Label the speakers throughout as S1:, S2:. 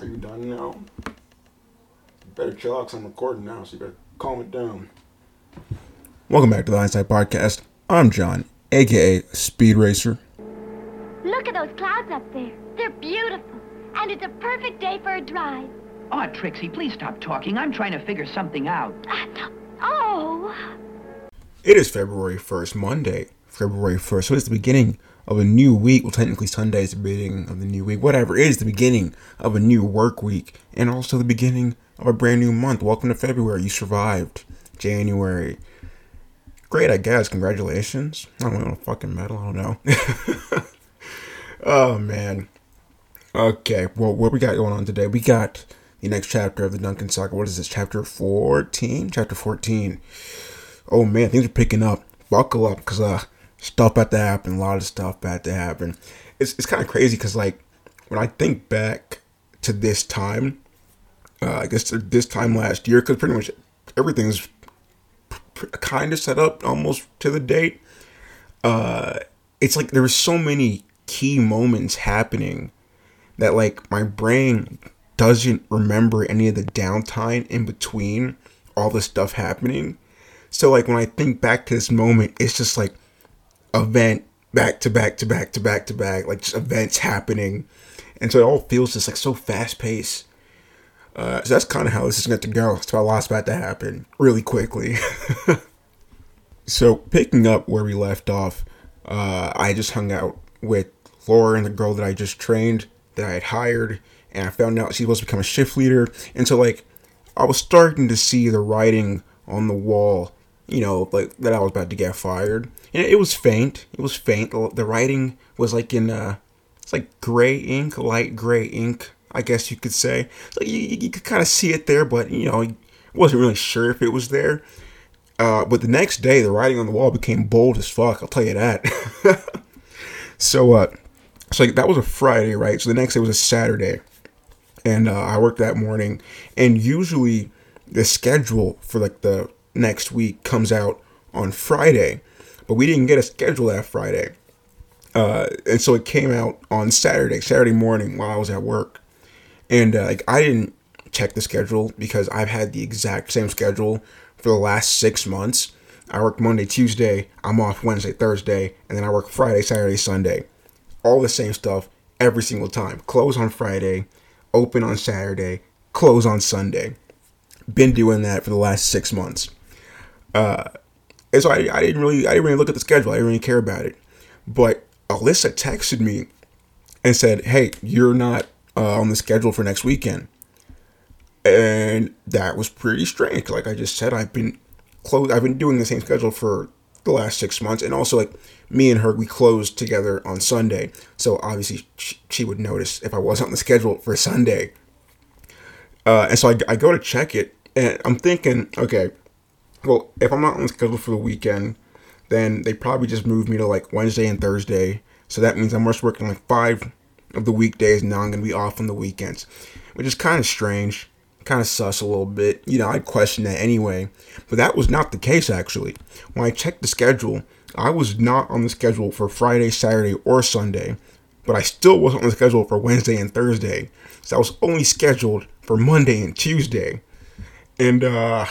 S1: Are you done now? You better chill out 'cause I'm recording now, so you better calm it down. Welcome back to the Hindsight Podcast. I'm John, aka Speed Racer.
S2: Look at those clouds up there. They're beautiful. And it's a perfect day for a drive.
S3: Aw, Trixie, please stop talking. I'm trying to figure something out.
S2: Uh, oh,
S1: It is February 1st, Monday, February 1st. So it's the beginning of a new week. Well, technically, Sunday is the beginning of the new week. Whatever. It is the beginning of a new work week and also the beginning of a brand new month. Welcome to February. You survived January. Great, I guess. Congratulations. I don't want a fucking medal. I don't know. oh, man. Okay, well, what we got going on today? We got the next chapter of the Dunkin saga. What is this? Chapter 14? Chapter 14 oh man, things are picking up. Buckle up, cause uh, stuff about to happen. A lot of stuff about to happen. It's it's kind of crazy, cause like when I think back to this time, uh, I guess this time last year, cause pretty much everything's kind of set up almost to the date. Uh, it's like there were so many key moments happening that like my brain doesn't remember any of the downtime in between all the stuff happening. So like when I think back to this moment, it's just like event back to back to back to back to back, like just events happening, and so it all feels just like so fast paced. Uh, so that's kind of how this is going to go. So a lot's about to happen really quickly. so picking up where we left off, uh, I just hung out with Laura and the girl that I just trained that I had hired, and I found out she was to become a shift leader. And so like I was starting to see the writing on the wall you know, like that I was about to get fired. And it was faint. It was faint. The writing was like in uh it's like gray ink, light gray ink, I guess you could say. So you, you could kind of see it there, but you know, I wasn't really sure if it was there. Uh, but the next day, the writing on the wall became bold as fuck. I'll tell you that. so, uh, so that was a Friday, right? So the next day was a Saturday, and uh, I worked that morning. And usually, the schedule for like the next week comes out on Friday, but we didn't get a schedule that Friday. Uh, and so it came out on Saturday, Saturday morning while I was at work. And uh, like I didn't check the schedule because I've had the exact same schedule for the last six months. I work Monday, Tuesday, I'm off Wednesday, Thursday, and then I work Friday, Saturday, Sunday. All the same stuff every single time. Close on Friday, open on Saturday, close on Sunday. Been doing that for the last six months. Uh, and so I, I didn't really I didn't really look at the schedule. I didn't really care about it. But Alyssa texted me and said, "Hey, you're not uh, on the schedule for next weekend," and that was pretty strange. Like I just said, I've been close. I've been doing the same schedule for the last six months, and also like me and her, we closed together on Sunday. So obviously she, she would notice if I wasn't on the schedule for Sunday. Uh, and so I, I go to check it, and I'm thinking, okay, well, if I'm not on schedule for the weekend, then they probably just moved me to like Wednesday and Thursday. So that means I'm just working like five of the weekdays. Now I'm going to be off on the weekends, which is kind of strange, kind of sus a little bit. You know, I'd question that anyway. But that was not the case actually. When I checked the schedule, I was not on the schedule for Friday, Saturday, or Sunday. But I still wasn't on the schedule for Wednesday and Thursday. So I was only scheduled for Monday and Tuesday. And, uh,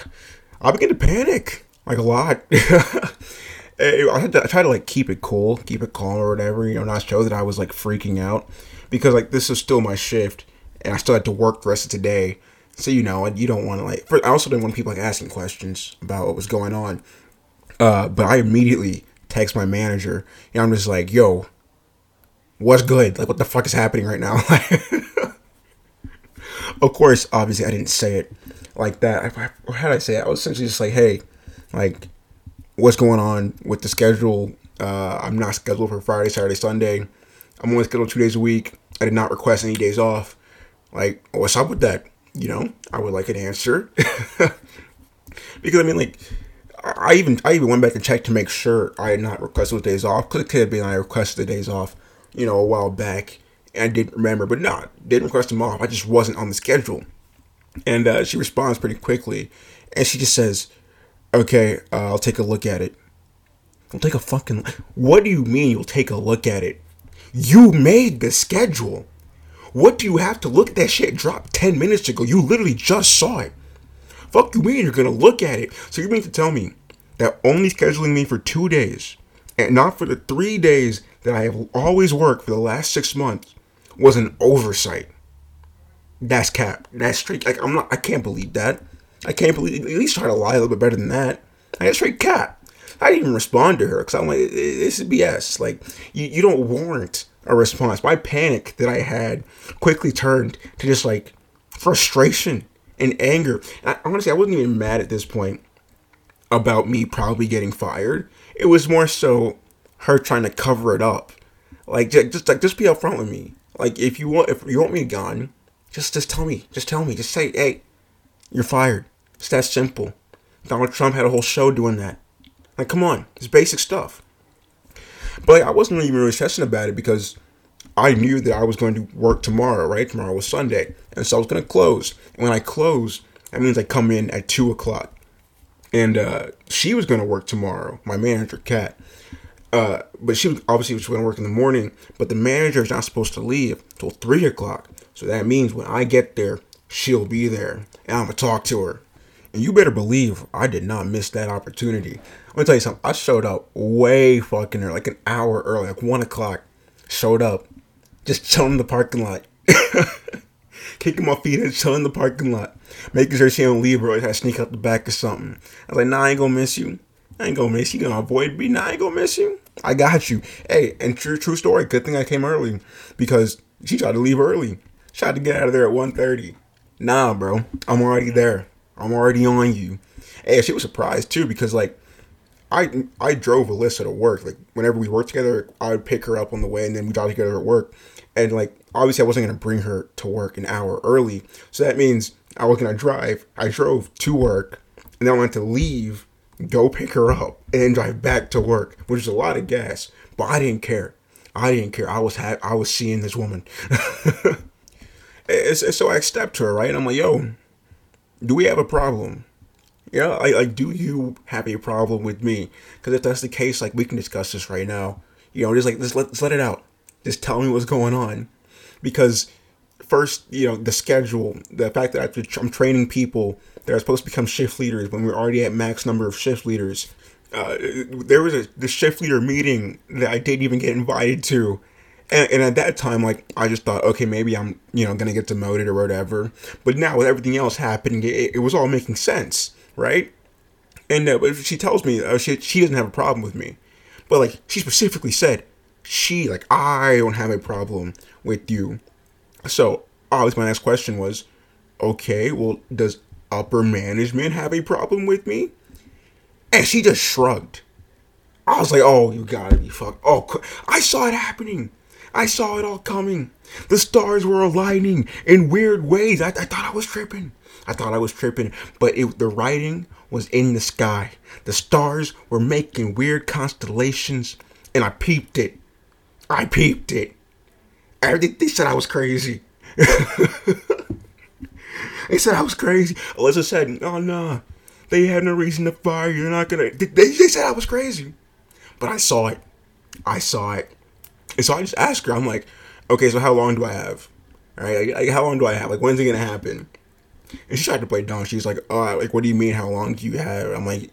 S1: I began to panic like a lot. I had to I try to like keep it cool, keep it calm or whatever, you know, not show that I was like freaking out because like this is still my shift and I still had to work the rest of today. So you know, you don't want to like. I also didn't want people like asking questions about what was going on. Uh, but I immediately text my manager and I'm just like, "Yo, what's good? Like, what the fuck is happening right now?" of course, obviously, I didn't say it like that. how did I say it? I was essentially just like, hey, like, what's going on with the schedule? Uh, I'm not scheduled for Friday, Saturday, Sunday. I'm only scheduled two days a week. I did not request any days off. Like, what's up with that? You know, I would like an answer. because I mean, like, I even I even went back and checked to make sure I had not requested those days off. Because it could have been I requested the days off, you know, a while back and I didn't remember. But no, didn't request them off. I just wasn't on the schedule. And uh, she responds pretty quickly. And she just says, okay, uh, I'll take a look at it. I'll take a fucking. What do you mean you'll take a look at it? You made the schedule. What do you have to look at that shit drop 10 minutes ago? You literally just saw it. Fuck you mean you're gonna look at it? So you mean to tell me that only scheduling me for two days and not for the three days that I have always worked for the last six months was an oversight? That's cap. That's straight. Like I'm not. I can't believe that. I can't believe. At least try to lie a little bit better than that. I got straight cap. I didn't even respond to her because I'm like, this is BS. Like you, you don't warrant a response. My panic that I had quickly turned to just like frustration and anger. I, honestly, I wasn't even mad at this point about me probably getting fired. It was more so her trying to cover it up. Like just, just like just be upfront with me. Like if you want if you want me gone, just just tell me. Just tell me. Just say, hey, you're fired. It's that simple. Donald Trump had a whole show doing that. Like, come on, it's basic stuff. But I wasn't even really stressing about it because I knew that I was going to work tomorrow, right? Tomorrow was Sunday. And so I was going to close. And when I close, that means I come in at 2 o'clock. And uh, she was going to work tomorrow, my manager, Kat. Uh, but she was obviously was going to work in the morning. But the manager is not supposed to leave till 3 o'clock. So that means when I get there, she'll be there. And I'm to talk to her. And you better believe I did not miss that opportunity. Let me tell you something. I showed up way fucking early, like an hour early, like 1 o'clock. Showed up just chilling in the parking lot. Kicking my feet and chilling in the parking lot. Making sure she don't leave or I sneak out the back or something. I was like, nah, I ain't gonna miss you. I ain't gonna miss you. You gonna avoid me? Nah, I ain't gonna miss you. I got you. Hey, and true true story. Good thing I came early. Because she tried to leave early. Tried to get out of there at 1.30. Nah, bro. I'm already there. I'm already on you. Hey, she was surprised too because like I I drove Alyssa to work. Like whenever we worked together, I would pick her up on the way, and then we drive together at work and like obviously I wasn't gonna bring her to work an hour early, so that means I was gonna drive. I drove to work, and then I went to leave, go pick her up, and drive back to work, which is a lot of gas. But I didn't care. I didn't care. I was ha- I was seeing this woman. and so I stepped her right. I'm like, yo, do we have a problem? Yeah, like, like, do you have a problem with me? Because if that's the case, like, we can discuss this right now. You know, just like, let's let, let's let it out. Just tell me what's going on. Because first, you know, the schedule, the fact that I'm training people that are supposed to become shift leaders when we're already at max number of shift leaders. Uh, there was a the shift leader meeting that I didn't even get invited to. And, and, at that time, like I just thought, okay, maybe I'm, you know, gonna get demoted or whatever. But now with everything else happening, it, it was all making sense, right? And uh, she tells me uh, she she doesn't have a problem with me, but like she specifically said, she like I don't have a problem with you. So always my next question was, okay, well does upper management have a problem with me? And she just shrugged. I was like, oh, you gotta be fucked. Oh, I saw it happening. I saw it all coming. The stars were aligning in weird ways. I, I thought I was tripping. I thought I was tripping, but it, the writing was in the sky. The stars were making weird constellations, and I peeped it. I peeped it. And they said I was crazy. they said I was crazy. Alyssa said, "Oh no, they had no reason to fire you. They're not gonna." They, they said I was crazy, but I saw it. I saw it, and so I just asked her. I'm like, "Okay, so how long do I have? All right, like, how long do I have? Like, when's it gonna happen?" And she tried to play dumb. She's like, "Oh, like, what do you mean? How long do you have?" I'm like,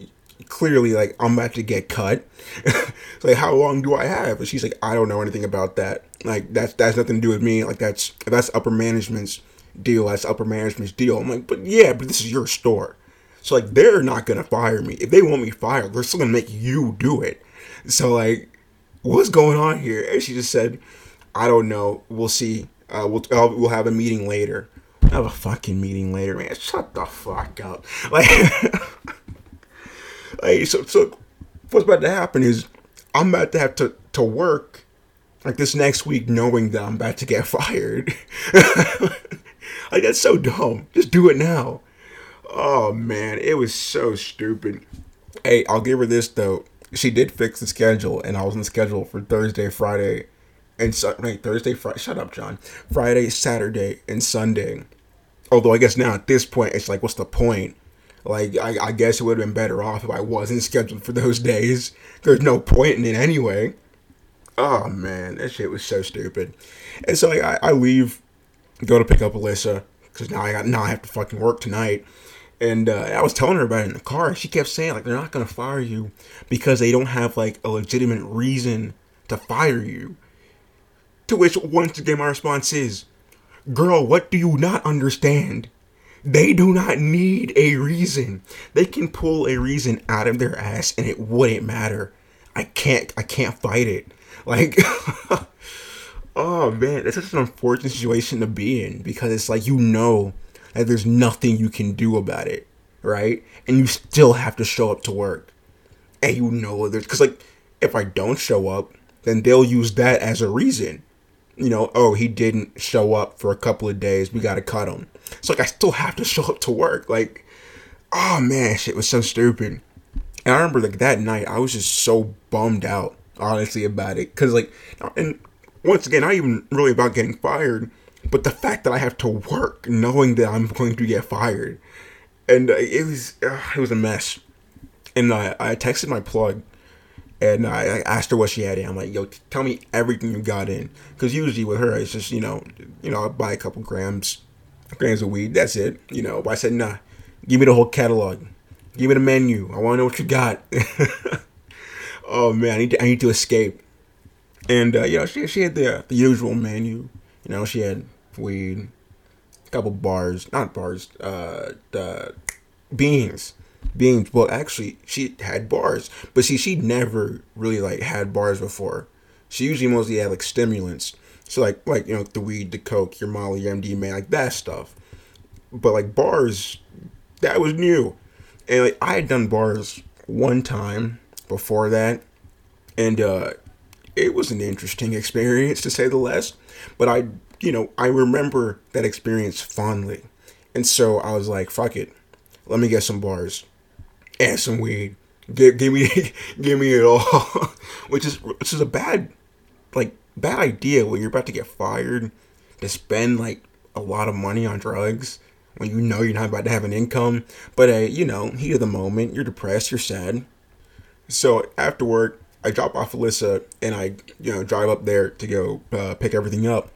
S1: clearly like I'm about to get cut. like how long do I have? And she's like, I don't know anything about that. Like that's that's nothing to do with me. Like that's that's upper management's deal. That's upper management's deal. I'm like, but yeah, but this is your store. So like they're not gonna fire me. If they want me fired, they're still gonna make you do it. So like, what's going on here? And she just said, I don't know. We'll see. Uh, we'll we'll have a meeting later. Have a fucking meeting later, man. Shut the fuck up. Like. Hey, so so what's about to happen is I'm about to have to to work like this next week, knowing that I'm about to get fired. like that's so dumb. Just do it now. Oh man, it was so stupid. Hey, I'll give her this though. She did fix the schedule, and I was on the schedule for Thursday, Friday, and su- Thursday, Friday. Shut up, John. Friday, Saturday, and Sunday. Although I guess now at this point, it's like, what's the point? Like, I, I guess it would have been better off if I wasn't scheduled for those days. There's no point in it anyway. Oh man, that shit was so stupid. And so like, I, I leave go to pick up Alyssa because now I got now I have to fucking work tonight. And uh, I was telling her about it in the car. She kept saying like they're not gonna fire you because they don't have like a legitimate reason to fire you. To which once again my response is, "Girl, what do you not understand? They do not need a reason. They can pull a reason out of their ass and it wouldn't matter. I can't I can't fight it. Like oh man, it's such an unfortunate situation to be in because it's like you know that there's nothing you can do about it, right? And you still have to show up to work. And you know there's cuz like if I don't show up, then they'll use that as a reason. You know, oh, he didn't show up for a couple of days. We got to cut him. So like I still have to show up to work. Like oh man, shit was so stupid. And I remember like that night I was just so bummed out honestly about it cuz like and once again, not even really about getting fired, but the fact that I have to work knowing that I'm going to get fired, and uh, it was uh, it was a mess. And I I texted my plug, and I, I asked her what she had in. I'm like, yo, tell me everything you got in, because usually with her it's just you know you know I buy a couple grams grams of weed. That's it. You know, but I said nah, give me the whole catalog, give me the menu. I want to know what you got. oh man, I need to I need to escape and uh, you know she she had the the usual menu. You know she had weed, a couple bars, not bars, uh, beans, beans. Well, actually, she had bars, but see, she never really like had bars before. She usually mostly had like stimulants. So like like you know the weed, the coke, your Molly, your MDMA, like that stuff. But like bars, that was new, and like I had done bars one time before that, and uh it was an interesting experience to say the least. But I, you know, I remember that experience fondly. And so I was like, fuck it. Let me get some bars and some weed. Give, give me give me it all. which is which is a bad like bad idea when you're about to get fired to spend like a lot of money on drugs when you know you're not about to have an income. But uh, you know, heat of the moment, you're depressed, you're sad. So after work, I drop off Alyssa and I, you know, drive up there to go uh, pick everything up.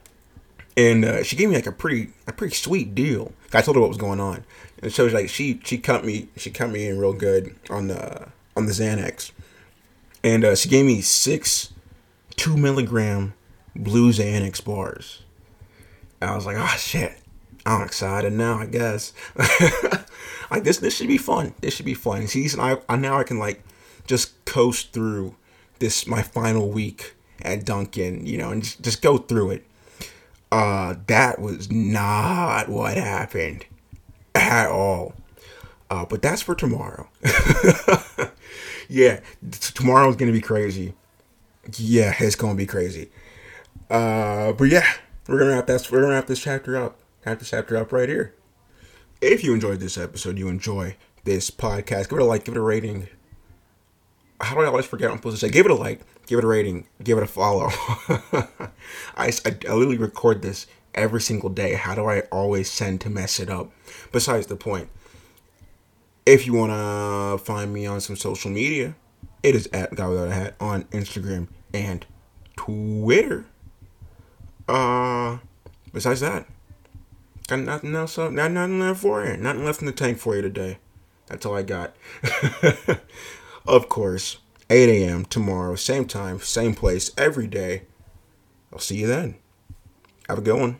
S1: And uh, she gave me like a pretty, a pretty sweet deal. I told her what was going on, and so like she, she cut me, she cut me in real good on the, on the Xanax, and uh, she gave me six, two milligram blue Xanax bars. And I was like, oh shit, I'm excited now. I guess, like this, this should be fun. This should be fun. See, I, I now I can like just coast through this my final week at Dunkin, you know, and just, just go through it. Uh, that was not what happened at all. Uh, but that's for tomorrow. yeah, tomorrow's gonna be crazy. Yeah, it's gonna be crazy. Uh, but yeah, we're gonna wrap that. We're gonna wrap this chapter up. Wrap this chapter up right here. If you enjoyed this episode, you enjoy this podcast, give it a like, give it a rating, how do I always forget I'm supposed to say? Give it a like, give it a rating, give it a follow. I, I, I literally record this every single day. How do I always send to mess it up? Besides the point, if you want to find me on some social media, it is at Guy Without a Hat on Instagram and Twitter. Uh, besides that, got nothing else up, not nothing left for you, nothing left in the tank for you today. That's all I got. Of course, 8 a.m. tomorrow, same time, same place, every day. I'll see you then. Have a good one.